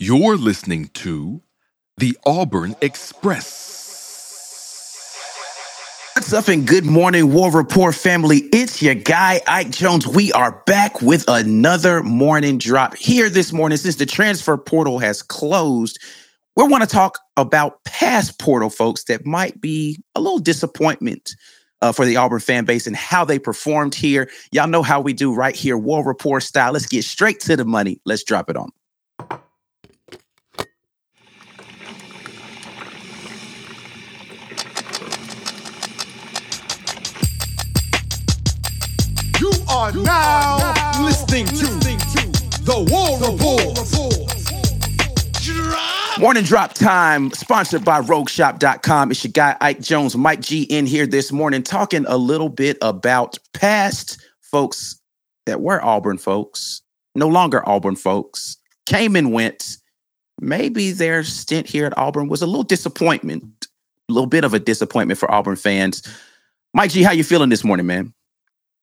You're listening to the Auburn Express. What's up and good morning, War Rapport family? It's your guy, Ike Jones. We are back with another morning drop here this morning since the transfer portal has closed. We want to talk about past portal folks that might be a little disappointment uh, for the Auburn fan base and how they performed here. Y'all know how we do right here, War Rapport style. Let's get straight to the money. Let's drop it on. Are now, listening, to, the War Rapport. Morning drop time, sponsored by RogueShop.com. It's your guy Ike Jones, Mike G in here this morning, talking a little bit about past folks that were Auburn folks, no longer Auburn folks, came and went. Maybe their stint here at Auburn was a little disappointment, a little bit of a disappointment for Auburn fans. Mike G, how you feeling this morning, man?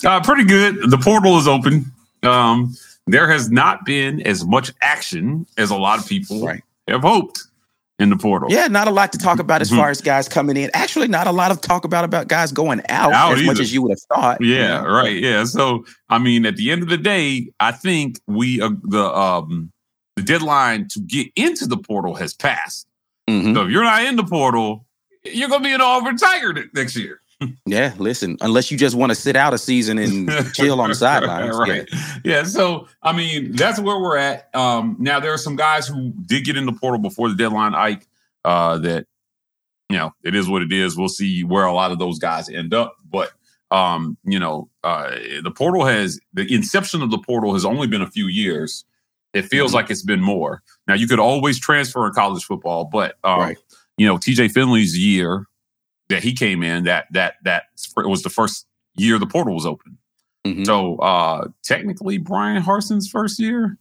Uh, pretty good. The portal is open. Um, there has not been as much action as a lot of people Right. have hoped in the portal. Yeah, not a lot to talk about as Mhm. far as guys coming in. Actually, not a lot of talk about about guys going out, Out as much as you would have thought. you Yeah, know? right. Yeah. So, I mean, at the end of the day, I think we uh, the um the deadline to get into the portal has passed. Mhm. So if you're not in the portal, you're gonna be an Auburn Tiger next year. Yeah, listen, unless you just want to sit out a season and chill on the sidelines. right. Yeah. So I mean, that's where we're at. Um, now there are some guys who did get in the portal before the deadline, Ike. Uh, that you know, it is what it is. We'll see where a lot of those guys end up. But um, you know, uh, the portal has the inception of the portal has only been a few years. It feels Mhm. like it's been more. Now you could always transfer in college football, but um, Right. you know, TJ Finley's year that he came in, that that that it was the first year the portal was open. Mhm. So uh technically Bryan Harsin's first year,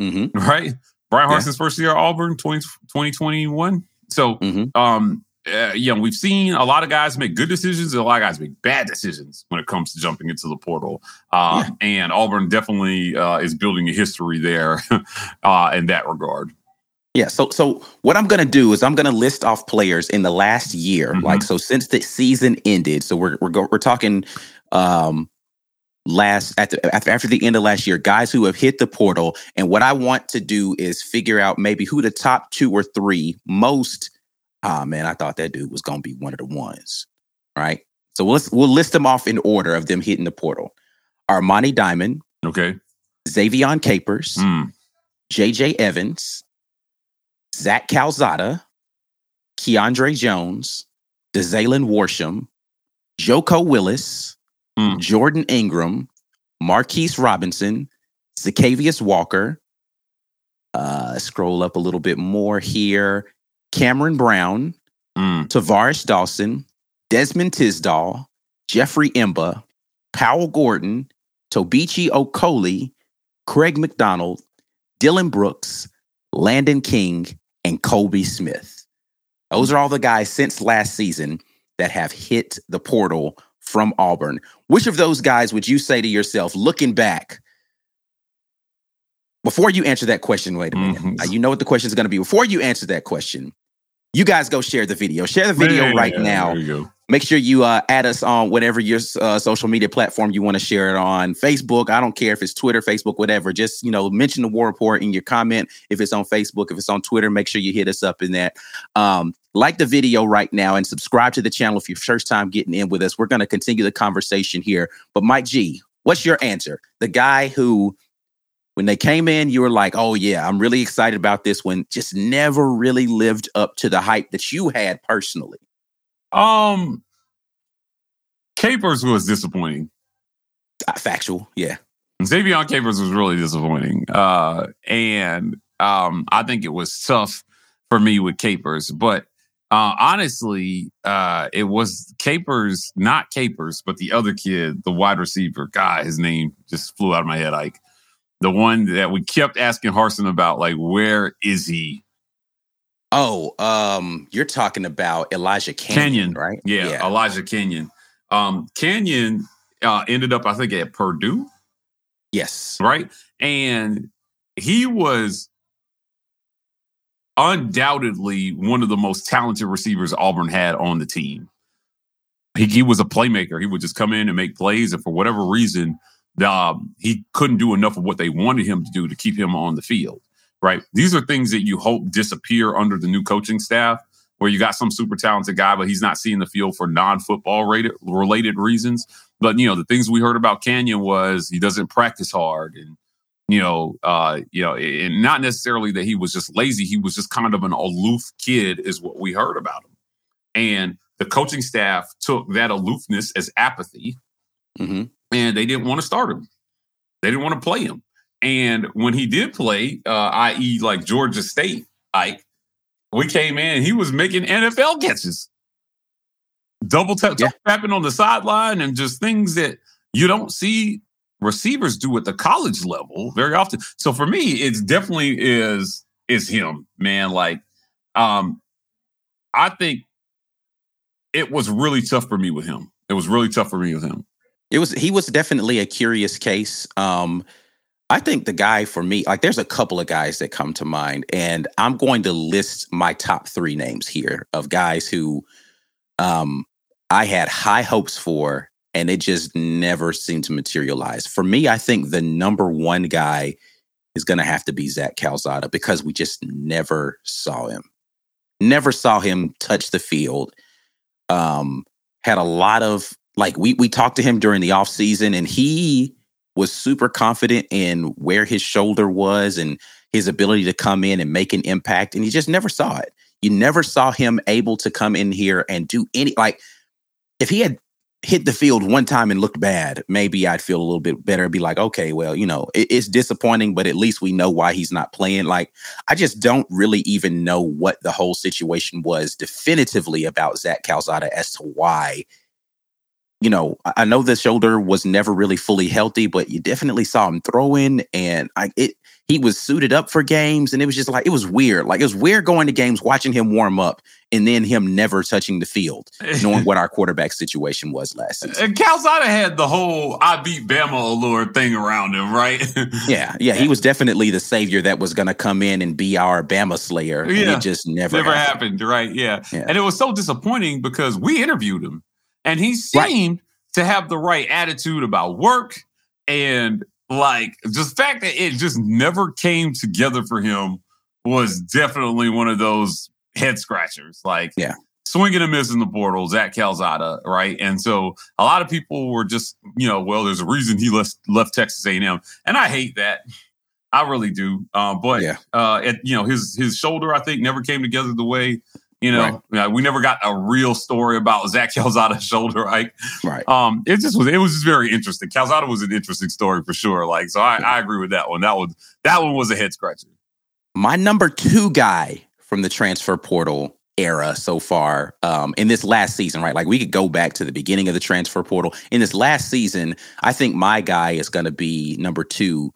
Mhm. right? Bryan Yeah. Harsin's first year at Auburn 20, 2021. So Mhm. um uh, yeah, we've seen a lot of guys make good decisions and a lot of guys make bad decisions when it comes to jumping into the portal. Uh, And Auburn definitely uh, is building a history there uh, in that regard. Yeah. So, so what I'm going to do is I'm going to list off players in the last year, Mhm. like so since the season ended. So we're we're go, we're talking um last at the, after after the end of last year, guys who have hit the portal. And what I want to do is figure out maybe who the top two or three most. Ah, man, I thought that dude was going to be one of the ones. Right. So let's we'll list them off in order of them hitting the portal. Armani Diamond, Okay. Xavion Capers, Mm. JJ Evans, Zach Calzada, Keandre Jones, DeZalen Warsham, Joko Willis, Hmm. Jordan Ingram, Marquise Robinson, Zacchaeus Walker. Uh, scroll up a little bit more here. Cameron Brown, Mm. Tavares Dawson, Desmond Tisdall, Jeffrey M'ba, Powell Gordon, Tobichi Okoli, Craig McDonald, Dylan Brooks, Landon King, and Kobe Smith. Those are all the guys since last season that have hit the portal from Auburn. Which of those guys would you say to yourself, looking back? Before you answer that question, wait a minute. Mhm. Uh, you know what the question is going to be. Before you answer that question, you guys go share the video. Share the video Yeah, right now There you go. Make sure you uh, add us on whatever your uh, social media platform you want to share it on. Facebook i don't care if it's twitter facebook whatever. Just you know mention the war report in your comment. If it's on facebook if it's on twitter make sure you hit us up in that. Um, like the video right now and subscribe to the channel if you're first time getting in with us. We're going to continue the conversation here. But mike g what's your answer? The guy who when they came in you were like oh yeah i'm really excited about this one. Just never really lived up to the hype that you had personally Um, Capers was disappointing. Uh, factual yeah Xavier Capers was really disappointing. Uh, and um, I think it was tough for me with Capers. But uh, honestly, uh, it was Capers, not Capers, but the other kid, the wide receiver. God, his name just flew out of my head. Like the one that we kept asking Harsin about, like, where is he? Oh, um, you're talking about Elijah Canyon, Kenyon, right? Yeah, Elijah Kenyon. Um, Kenyon uh, ended up, I think, at Purdue. Yes. right? And he was undoubtedly one of the most talented receivers Auburn had on the team. He, he was a playmaker. He would just come in and make plays, and for whatever reason, um, he couldn't do enough of what they wanted him to do to keep him on the field. Right? These are things that you hope disappear under the new coaching staff, where you got some super talented guy, but he's not seeing the field for non-football related related reasons. But you know, the things we heard about Canyon was he doesn't practice hard and you know, uh, you know, and not necessarily that he was just lazy. He was just kind of an aloof kid, is what we heard about him. And the coaching staff took that aloofness as apathy, hmm and they didn't want to start him. They didn't want to play him. And when he did play, uh, i.e., like Georgia State, Ike, we came in, he was making NFL catches, double tap, Yeah. tapping on the sideline, and just things that you don't see receivers do at the college level very often. So for me, it's definitely is is him, man. Like, um, I think it was really tough for me with him. It was really tough for me with him. It was he was definitely a curious case. Um, I think the guy for me, like, there's a couple of guys that come to mind, and I'm going to list my top three names here of guys who, um, I had high hopes for, and it just never seemed to materialize. For me, I think the number one guy is going to have to be Zach Calzada because we just never saw him, never saw him touch the field. Um, had a lot of like we we talked to him during the off season, and he was super confident in where his shoulder was and his ability to come in and make an impact, and you just never saw it. You never saw him able to come in here and do any like if he had hit the field one time and looked bad, maybe I'd feel a little bit better. and Be like, okay, well, you know, it- it's disappointing, but at least we know why he's not playing. Like, I just don't really even know what the whole situation was definitively about Zach Calzada as to why. You know, I know the shoulder was never really fully healthy, but you definitely saw him throwing, and I it he was suited up for games, and it was just like it was weird. Like it was weird going to games, watching him warm up, and then him never touching the field, knowing what our quarterback situation was last season. And Calzada had the whole "I beat Bama" allure thing around him, right? Yeah, yeah, he was definitely the savior that was going to come in and be our Bama slayer, and Yeah. it just never, never happened. happened, right? Yeah. Yeah. and it was so disappointing because we interviewed him, and he Right. seemed to have the right attitude about work and like just the fact that it just never came together for him was definitely one of those head scratchers. Like, Yeah. swinging and missing the portal, Zach Calzada, right? And so a lot of people were just, you know, well, there's a reason he left left Texas A&M, and I hate that. I really do. Um, but Yeah. uh, you know, his his shoulder, I think, never came together the way. You know, Right. yeah, we never got a real story about Zach Calzada's shoulder. Right? Right. Um, it just was. It was just very interesting. Calzada was an interesting story for sure. Like, so I, I agree with that one. That was that one was a head scratcher. My number two guy from the transfer portal era so far um, in this last season, right? Like we could go back to the beginning of the transfer portal. In this last season, I think my guy is going to be number two.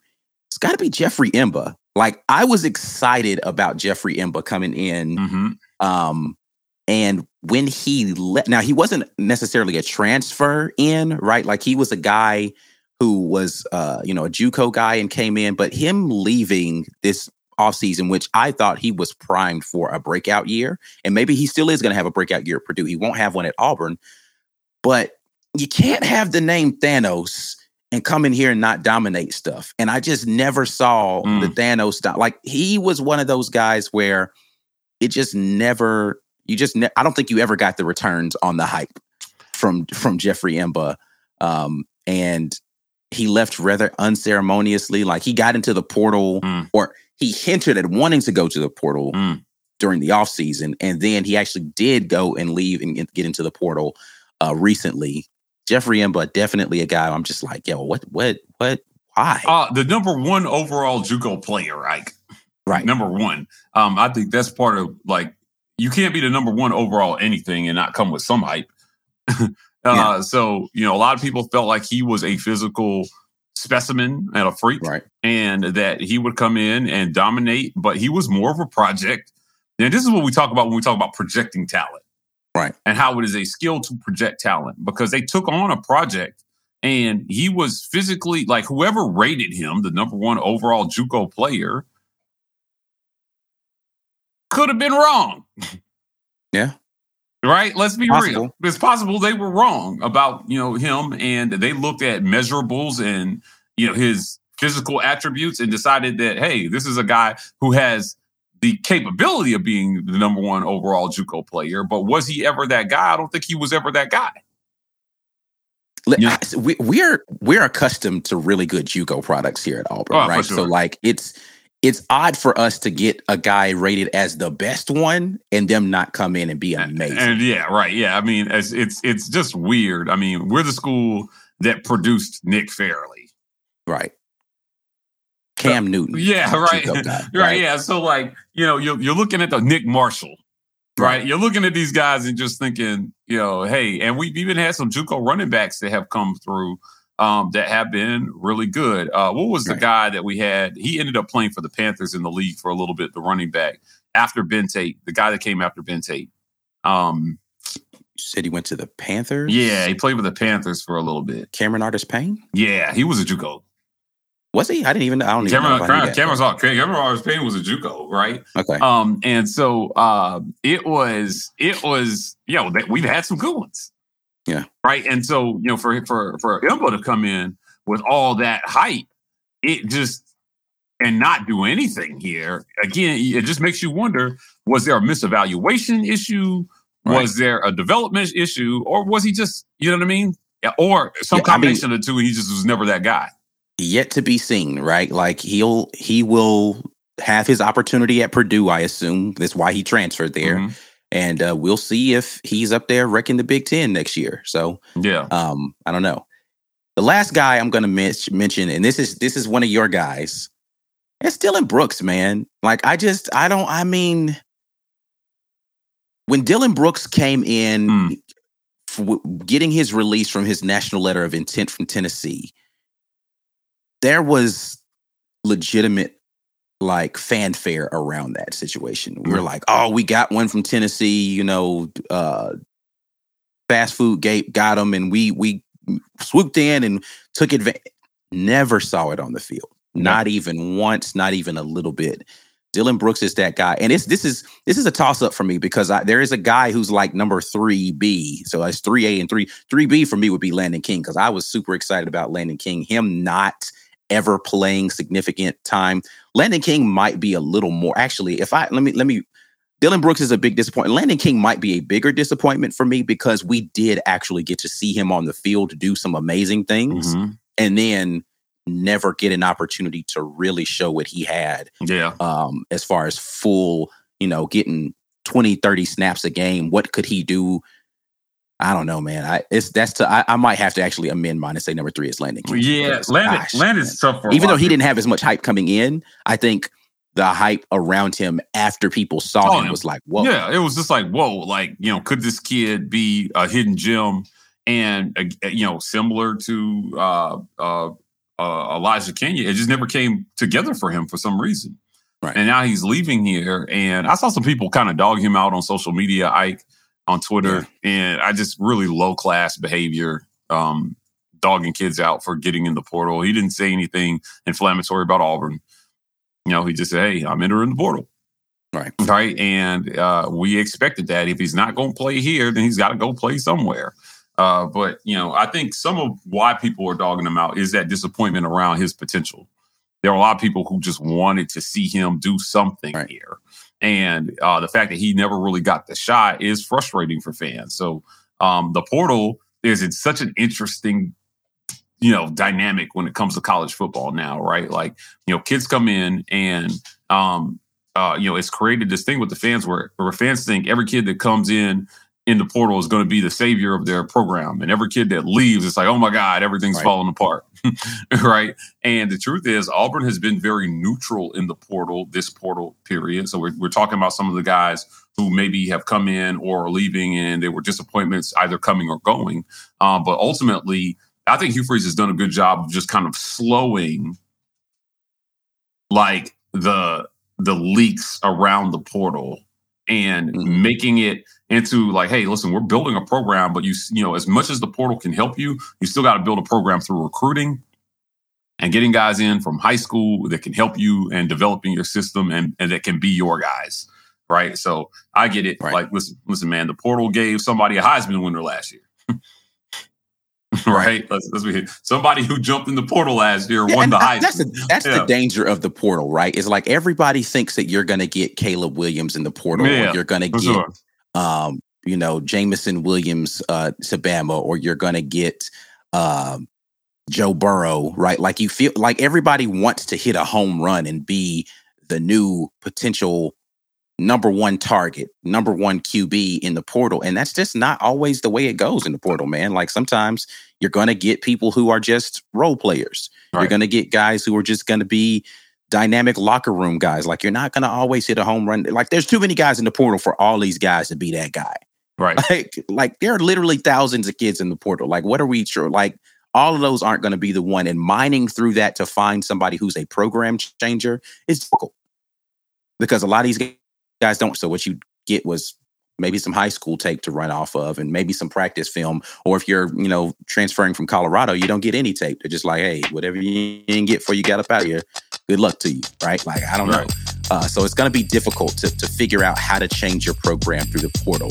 It's got to be Jeffrey M'ba. Like I was excited about Jeffrey M'ba coming in. Mm-hmm. Um, and when he left, now he wasn't necessarily a transfer in, right? Like he was a guy who was, uh, you know, a JUCO guy and came in, but him leaving this offseason, which I thought he was primed for a breakout year, and maybe he still is going to have a breakout year at Purdue. He won't have one at Auburn, but you can't have the name Thanos and come in here and not dominate stuff. And I just never saw Mm. the Thanos style. Like he was one of those guys where it just never you just ne- I don't think you ever got the returns on the hype from from Jeffrey M'ba. Um and he left rather unceremoniously. Like he got into the portal Mm. or he hinted at wanting to go to the portal Mm. during the offseason. And then he actually did go and leave and get into the portal uh recently. Jeffrey M'ba, definitely a guy I'm just like, yo, what what what why? Uh, the number one overall JUCO player, right? Right. Number one. Um, I think that's part of like you can't be the number one overall anything and not come with some hype. uh, Yeah. So you know, a lot of people felt like he was a physical specimen and a freak, Right. and that he would come in and dominate. But he was more of a project. And this is what we talk about when we talk about projecting talent, Right. And how it is a skill to project talent because they took on a project. And he was physically like whoever rated him the number one overall JUCO player could have been wrong. Yeah. Right? Let's be Possible. real. It's possible they were wrong about, you know, him and they looked at measurables and, you know, his physical attributes and decided that, hey, this is a guy who has the capability of being the number one overall JUCO player, but was he ever that guy? I don't think he was ever that guy. Li- Yeah. I- we, we're we're accustomed to really good JUCO products here at Auburn, Oh, for right? So like it's it's odd for us to get a guy rated as the best one and them not come in and be amazing. And yeah, right. Yeah. I mean, it's it's it's just weird. I mean, we're the school that produced Nick Fairley. right. Cam Newton. Yeah, right. Guy, right. Yeah. So like, you know, you're you're looking at the Nick Marshall, right? Right. You're looking at these guys and just thinking, you know, hey, and we've even had some JUCO running backs that have come through um, that have been really good. Uh, what was the guy that we had? He ended up playing for the Panthers in the league for a little bit, the running back after Ben Tate, the guy that came after Ben Tate. Um, You said he went to the Panthers. yeah, he played with the Panthers for a little bit. Cameron Artis Payne. Yeah, he was a JUCO. Was he? I didn't even. I don't even know. Cameron, I knew Cameron, that. Cameron's all, Cameron Artis Payne was a JUCO, right? Okay. Um, and so uh, it was, it was, you know, we've had some good ones. Yeah. Right. And so, you know, for for for M'ba to come in with all that hype, it just and not do anything here. Again, it just makes you wonder: was there a misevaluation issue? Right. Was there a development issue, or was he just, you know what I mean? Or some Yeah, I mean- combination of the two, and he just was never that guy. Yet to be seen, right? Like he'll he will have his opportunity at Purdue. I assume that's why he transferred there, Mhm. And uh, we'll see if he's up there wrecking the Big Ten next year. So Yeah. um, I don't know. The last guy I'm going to men- mention, and this is this is one of your guys. It's Dylan Brooks, man. Like I just I don't. I mean, when Dylan Brooks came in, Hmm. f- getting his release from his national letter of intent from Tennessee, there was legitimate like fanfare around that situation. We were Right. like, "Oh, we got one from Tennessee," you know, uh, fast food gate got him, and we we swooped in and took advantage. Never saw it on the field, not even once, not even a little bit. Dylan Brooks is that guy, and it's this is this is a toss up for me because I, there is a guy who's like number three B, so it's three A and three three B for me would be Landon King because I was super excited about Landon King. Him not ever playing significant time. Landon King might be a little more. Actually, if I let me let me Dylan Brooks is a big disappointment. Landon King might be a bigger disappointment for me because we did actually get to see him on the field do some amazing things Mhm. and then never get an opportunity to really show what he had Yeah. um, as far as full, you know, getting 20, 30 snaps a game. What could he do? I don't know, man. I it's that's to I, I might have to actually amend mine and say number three is Landon. Yeah. because, Landon, gosh, Landon's tough for even though he didn't have as much hype coming in, I think the hype around him after people saw him him. was like, whoa. Yeah, it was just like, whoa, like, you know, could this kid be a hidden gem and, uh, you know, similar to uh, uh, uh, Elijah Kenya? It just never came together for him for some reason. Right. And now he's leaving here. And I saw some people kind of dog him out on social media, Ike, on Twitter. And I just really low class behavior, um, dogging kids out for getting in the portal. He didn't say anything inflammatory about Auburn. You know, he just said, hey, I'm entering the portal Right. right? And uh, we expected that. If he's not going to play here, then he's got to go play somewhere. Uh, but you know, I think some of why people are dogging him out is that disappointment around his potential. There are a lot of people who just wanted to see him do something Right. here, and uh, the fact that he never really got the shot is frustrating for fans. So um, the portal is it's such an interesting you know dynamic when it comes to college football now right like you know kids come in and um uh you know it's created this thing with the fans where where fans think every kid that comes in in the portal is going to be the savior of their program. And every kid that leaves it's like oh my god everything's Right. falling apart. Right? And the truth is auburn has been very neutral in the portal this portal period. So we're, we're talking about some of the guys who maybe have come in or are leaving and they were disappointments either coming or going. Um, but ultimately I think Hugh Freeze has done a good job of just kind of slowing like the the leaks around the portal and Mhm. making it into like, hey, listen, we're building a program, but you you know, as much as the portal can help you, you still got to build a program through recruiting and getting guys in from high school that can help you and developing your system and, and that can be your guys. right? So I get it. Right. Like, listen, listen, man, the portal gave somebody a Heisman winner last year. right? Let's, let's be somebody who jumped in the portal last year Yeah, won the Heisman. that's the, that's Yeah. the danger of the portal, right? It's like everybody thinks that you're going to get Caleb Williams in the portal, Yeah, or you're going to get, sure. um, you know, Jameson Williams uh, to Bama, or you're going to get um, Joe Burrow, right? Like you feel like everybody wants to hit a home run and be the new potential number one target, number one QB in the portal. And that's just not always the way it goes in the portal, man. Like sometimes you're going to get people who are just role players. You're going to get guys who are just going to be dynamic locker room guys. Like you're not going to always hit a home run. Like there's too many guys in the portal for all these guys to be that guy. Right. Like, like there are literally thousands of kids in the portal. Like, what are we sure? Like, all of those aren't going to be the one. And mining through that to find somebody who's a program changer is difficult because a lot of these guys don't. So what you get was maybe some high school tape to run off of, and maybe some practice film. Or if you're, you know, transferring from Colorado, you don't get any tape. They're just like, hey, whatever you didn't get before you got up out of here, good luck to you, right? Like, I don't know. Uh, so it's going to be difficult to, to figure out how to change your program through the portal.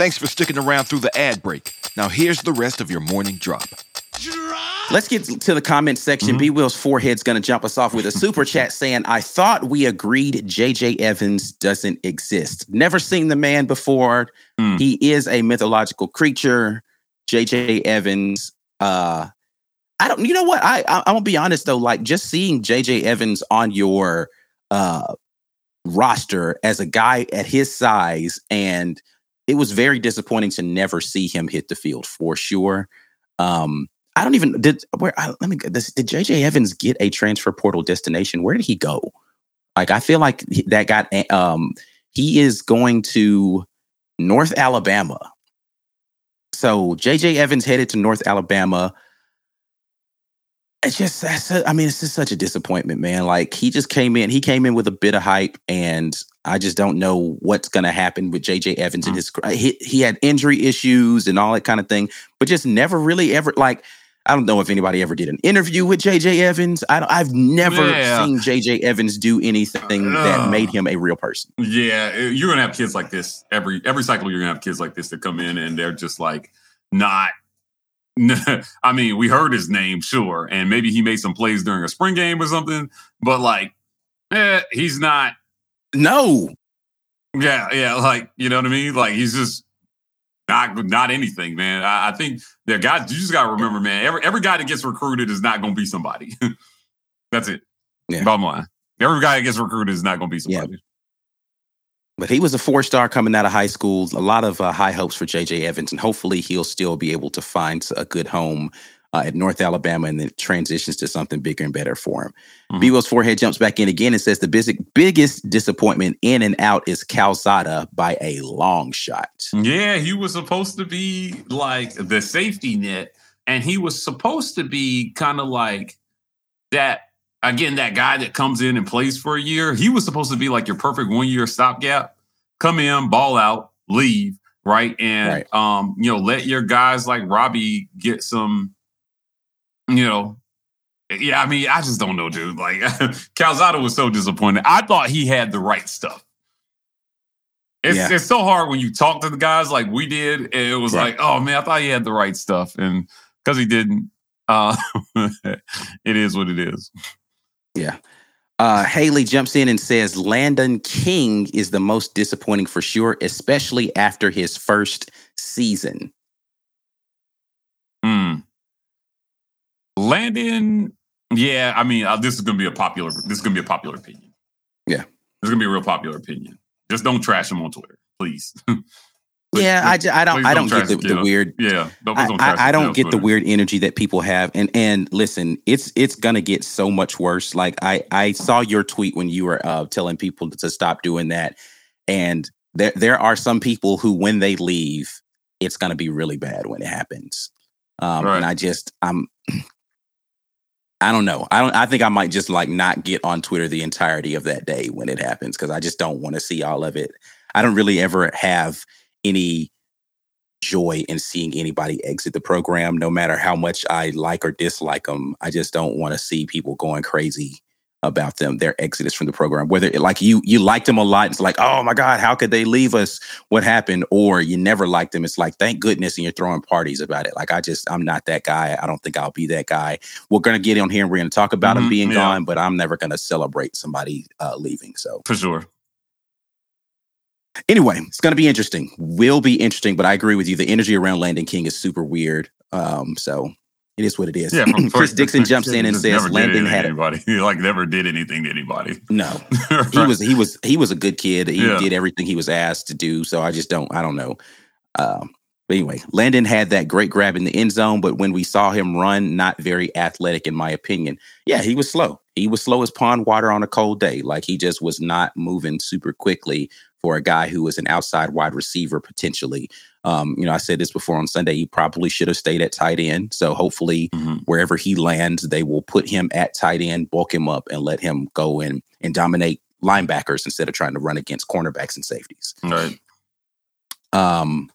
Thanks for sticking around through the ad break. Now here's the rest of your morning drop. Let's get to the comment section. Mm-hmm. B Will's forehead's going to jump us off with a super chat saying, I thought we agreed JJ Evans doesn't exist. Never seen the man before. Hmm. He is a mythological creature. JJ Evans, uh, I don't, you know what? I, I, I'm gonna be honest though, like just seeing JJ Evans on your uh, roster as a guy at his size, and it was very disappointing to never see him hit the field for sure. Um, I don't even did where I, let me this. Did JJ Evans get a transfer portal destination? Where did he go? Like I feel like that got eh, um he is going to North Alabama. So JJ Evans headed to North Alabama. It's just that's a, I mean it's just such a disappointment, man. Like he just came in, he came in with a bit of hype, and I just don't know what's going to happen with JJ Evans and his. He, he had injury issues and all that kind of thing, but just never really ever like. I don't know if anybody ever did an interview with JJ Evans. I don't, I've never Yeah. seen JJ Evans do anything that made him a real person. Yeah, eh, you're gonna have kids like this every every cycle. You're gonna have kids like this that come in and they're just like not. I mean, we heard his name, sure, and maybe he made some plays during a spring game or something, but like, eh, he's not. No, Yeah, yeah, like you know what I mean. Like he's just not not anything, man. I, I think there guys. You just gotta remember, man. Every every guy that gets recruited is not gonna be somebody. That's it. Yeah. Bottom line. Every guy that gets recruited is not gonna be Yeah. But he was a four star coming out of high school. A lot of uh, high hopes for JJ Evans, and hopefully he'll still be able to find a good home uh, at North Alabama and then transitions to something bigger and better for him. Mhm. B Will's forehead jumps back in again and says the basic, biggest disappointment in and out is Calzada by a long shot. Yeah, he was supposed to be like the safety net, and he was supposed to be kind of like that. Again, that guy that comes in and plays for a year, he was supposed to be like your perfect one year stopgap. Come in, ball out, leave, right? And Right. um, you know, let your guys like Robbie get some, you know. Yeah, I mean, I just don't know, dude. Like Calzada was so disappointed. I thought he had the right stuff. It's Yeah. it's so hard when you talk to the guys like we did, and it was Right. like, oh man, I thought he had the right stuff, and because he didn't, uh, it is what it is. Yeah. Uh, Haley jumps in and says Landon King is the most disappointing for sure, especially after his first season. Hmm. Landon, yeah, I mean, uh, this is gonna be a popular. This is gonna be a popular opinion. Yeah. this is gonna be a real popular opinion. Just don't trash him on Twitter, please. yeah, I, I don't I don't get the, the weird. Yeah, don't, I, I, I, don't get the weird energy that people have. And and listen, it's it's gonna get so much worse. Like I I saw your tweet when you were uh, telling people to stop doing that, and there there are some people who when they leave, it's gonna be really bad when it happens. Um, right. And I just I'm I don't know. I don't. I think I might just like not get on Twitter the entirety of that day when it happens because I just don't want to see all of it. I don't really ever have any joy in seeing anybody exit the program, no matter how much I like or dislike them. I just don't want to see people going crazy about them, their exodus from the program. Whether it, like you you liked them a lot, it's like, oh my God, how could they leave us? What happened? Or you never liked them. It's like, thank goodness, and you're throwing parties about it. Like I just, I'm not that guy. I don't think I'll be that guy. We're gonna get on here and we're gonna talk about mm-hmm, them being yeah. gone, but I'm never gonna celebrate somebody uh, leaving. So for sure. Anyway, it's going to be interesting. Will be interesting, but I agree with you. The energy around Landon King is super weird. Um, so it is what it is. Yeah, Chris Dixon jumps in and says Landon had anybody. He like never did anything to anybody. No, right. he was he was he was a good kid. He yeah. did everything he was asked to do. So I just don't I don't know. Um, but anyway, Landon had that great grab in the end zone, but when we saw him run, not very athletic in my opinion. Yeah, he was slow. He was slow as pond water on a cold day. Like he just was not moving super quickly for a guy who was an outside wide receiver potentially. Um, you know, I said this before on Sunday. He probably should have stayed at tight end. So hopefully, mm-hmm. wherever he lands, they will put him at tight end, bulk him up, and let him go in and dominate linebackers instead of trying to run against cornerbacks and safeties. Right. Um,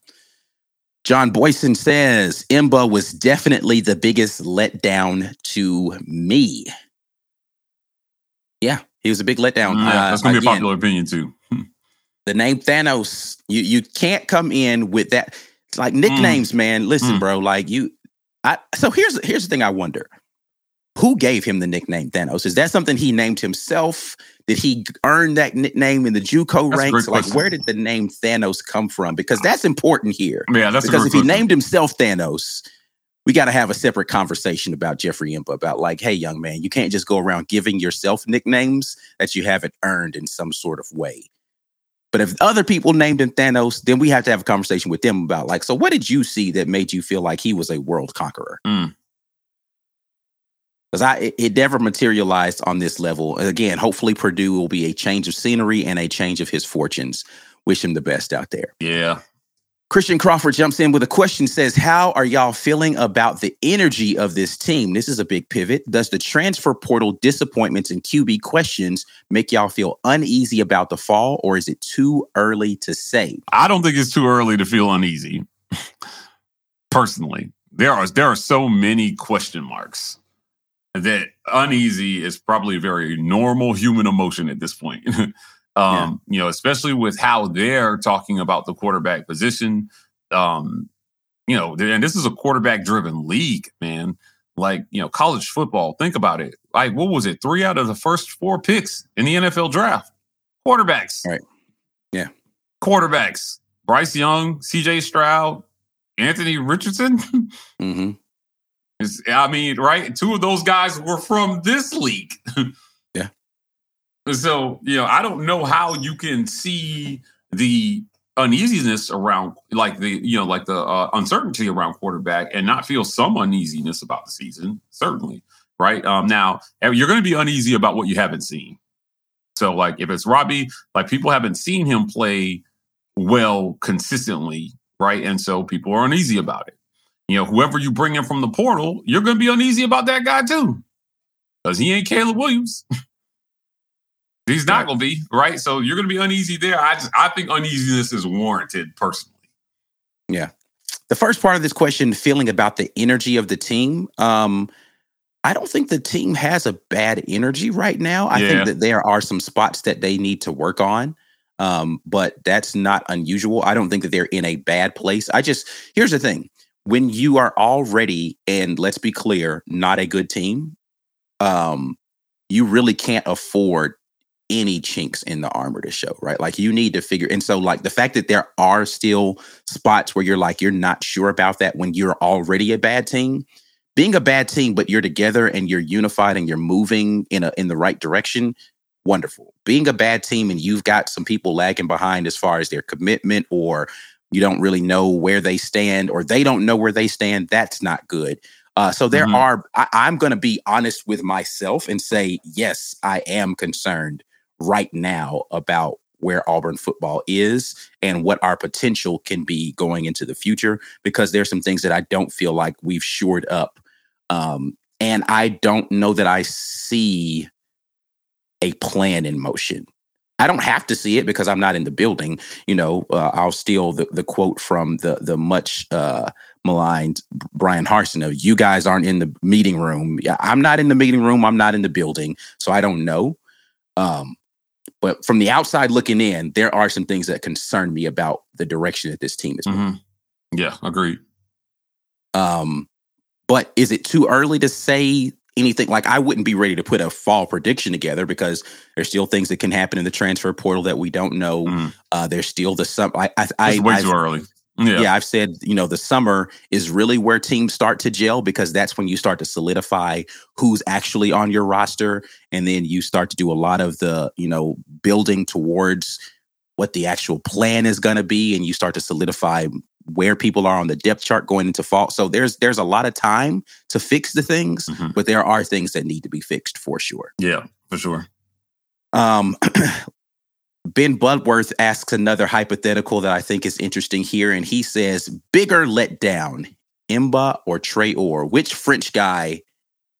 John Boyson says M'ba was definitely the biggest letdown to me. Yeah, he was a big letdown. Yeah, uh, that's gonna be a popular opinion too the name Thanos, you you can't come in with that. It's like nicknames, mm. man. Listen, mm. bro, like you I so here's here's the thing I wonder. Who gave him the nickname Thanos? Is that something he named himself? Did he earn that nickname in the JUCO that's ranks? Like, where did the name Thanos come from? Because that's important here. Yeah, that's because if he named himself Thanos, we got to have a separate conversation about Jeffrey M'ba about like, hey, young man, you can't just go around giving yourself nicknames that you haven't earned in some sort of way. But if other people named him Thanos, then we have to have a conversation with them about like, so what did you see that made you feel like he was a world conqueror? Because mm. I it, it never materialized on this level. Again, hopefully Purdue will be a change of scenery and a change of his fortunes. Wish him the best out there. Yeah. Christian Crawford jumps in with a question says, How are y'all feeling about the energy of this team? This is a big pivot. Does the transfer portal disappointments and QB questions make y'all feel uneasy about the fall, or is it too early to say? I don't think it's too early to feel uneasy. Personally, there are there are so many question marks that uneasy is probably a very normal human emotion at this point. Um, yeah. you know, especially with how they're talking about the quarterback position. Um, you know, and this is a quarterback driven league, man. Like, you know, college football, think about it. Like, what was it? Three out of the first four picks in the NFL draft. Quarterbacks. Right. Yeah. Quarterbacks. Bryce Young, CJ Stroud, Anthony Richardson. mm-hmm. I mean, right? Two of those guys were from this league. So, you know, I don't know how you can see the uneasiness around like the you know like the uh, uncertainty around quarterback and not feel some uneasiness about the season certainly right? Um now eh, you're going to be uneasy about what you haven't seen. So like if it's robbie like people haven't seen him play well consistently right? And so people are uneasy about it. You know whoever you bring in from the portal you're going to be uneasy about that guy too because he ain't caleb williams He's not going to be right. So you're going to be uneasy there. I just I think uneasiness is warranted personally. Yeah. The first part of this question, feeling about the energy of the team. Um, I don't think the team has a bad energy right now. I yeah. think that there are some spots that they need to work on. Um, but that's not unusual. I don't think that they're in a bad place. I just here's the thing. When you are already, and let's be clear, not a good team, um, you really can't afford any chinks in the armor to show, right? Like you need to figure. And so, like the fact that there are still spots where you're like, you're not sure about that when you're already a bad team. Being a bad team, but you're together and you're unified and you're moving in a in the right direction, wonderful. Being a bad team and you've got some people lagging behind as far as their commitment or you don't really know where they stand, or they don't know where they stand, that's not good. Uh, so there mm-hmm. are, I, I'm going to be honest with myself and say, yes, I am concerned right now about where Auburn football is and what our potential can be going into the future because there's some things that I don't feel like we've shored up. Um, and I don't know that I see a plan in motion. I don't have to see it because I'm not in the building. You know, uh, I'll steal the, the quote from the the much uh, maligned Bryan Harsin of "You guys aren't in the meeting room." Yeah, I'm not in the meeting room. I'm not in the building, so I don't know. Um, but from the outside looking in, there are some things that concern me about the direction that this team is moving. Mm-hmm. Yeah, agreed. Um, but is it too early to say anything? Like, I wouldn't be ready to put a fall prediction together because there's still things that can happen in the transfer portal that we don't know. Mm. Uh, there's still the some. I, I, I way I've, too early. Yeah. yeah, I've said, you know, the summer is really where teams start to gel because that's when you start to solidify who's actually on your roster. And then you start to do a lot of the, you know, building towards what the actual plan is going to be. And you start to solidify where people are on the depth chart going into fall. So there's there's a lot of time to fix the things, mm-hmm. but there are things that need to be fixed for sure. Yeah, for sure. Um, Ben Budworth asks another hypothetical that I think is interesting here, and he says, "Bigger letdown, M'ba or Traore? Which French guy,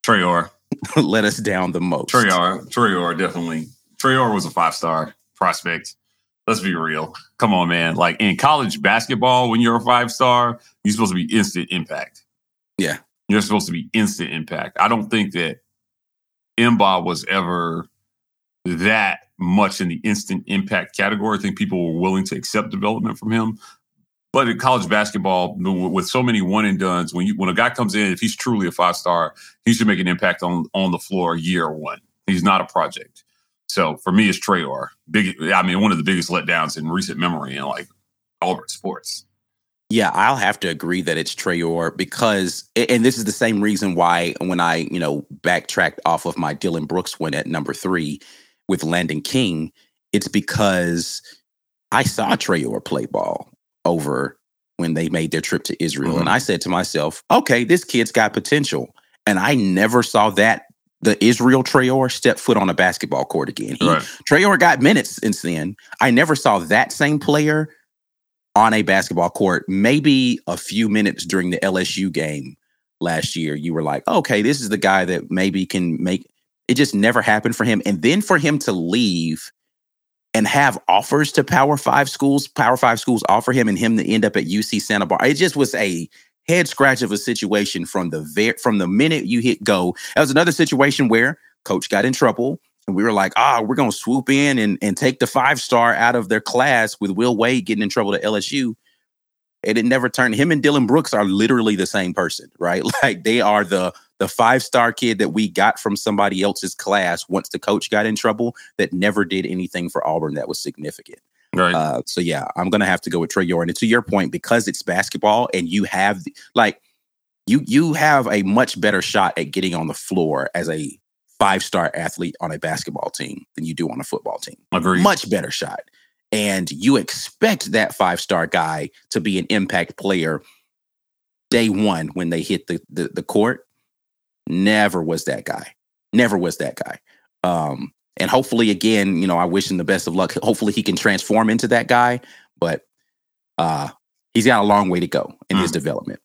Traore, let us down the most?" Traore, Traore, definitely. Traore was a five star prospect. Let's be real. Come on, man. Like in college basketball, when you're a five star, you're supposed to be instant impact. Yeah, you're supposed to be instant impact. I don't think that M'ba was ever that much in the instant impact category. I think people were willing to accept development from him. But in college basketball, with so many one and duns, when you when a guy comes in, if he's truly a five star, he should make an impact on on the floor year one. He's not a project. So for me, it's Traore. Big, I mean, one of the biggest letdowns in recent memory in like Auburn sports. Yeah, I'll have to agree that it's Traore because, and this is the same reason why when I, you know, backtracked off of my Dylan Brooks win at number three, with Landon King, it's because I saw Traore play ball over when they made their trip to Israel. Mm-hmm. And I said to myself, okay, this kid's got potential. And I never saw that the Israel Traore step foot on a basketball court again. He, right. Traore got minutes since then. I never saw that same player on a basketball court. Maybe a few minutes during the LSU game last year. You were like, okay, this is the guy that maybe can make it just never happened for him. And then for him to leave and have offers to Power Five schools, Power Five schools offer him, and him to end up at UC Santa Barbara. It just was a head scratch of a situation from the ver- from the minute you hit go. That was another situation where coach got in trouble. And we were like, ah, we're gonna swoop in and, and take the five star out of their class with Will Wade getting in trouble at LSU. And it never turned him and Dylan Brooks are literally the same person, right? Like they are the the five star kid that we got from somebody else's class once the coach got in trouble that never did anything for Auburn that was significant. Right. Uh, so yeah, I'm gonna have to go with Traore. And to your point, because it's basketball and you have the, like you you have a much better shot at getting on the floor as a five star athlete on a basketball team than you do on a football team. Agreed. Much better shot. And you expect that five star guy to be an impact player day one when they hit the, the, the court never was that guy. Never was that guy. Um, and hopefully, again, you know, I wish him the best of luck. Hopefully, he can transform into that guy, but uh, he's got a long way to go in mm. his development.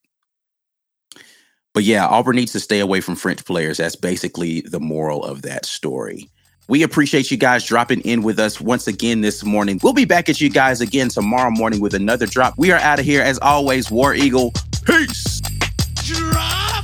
But yeah, Auburn needs to stay away from French players. That's basically the moral of that story. We appreciate you guys dropping in with us once again this morning. We'll be back at you guys again tomorrow morning with another drop. We are out of here as always. War Eagle. Peace. Drop.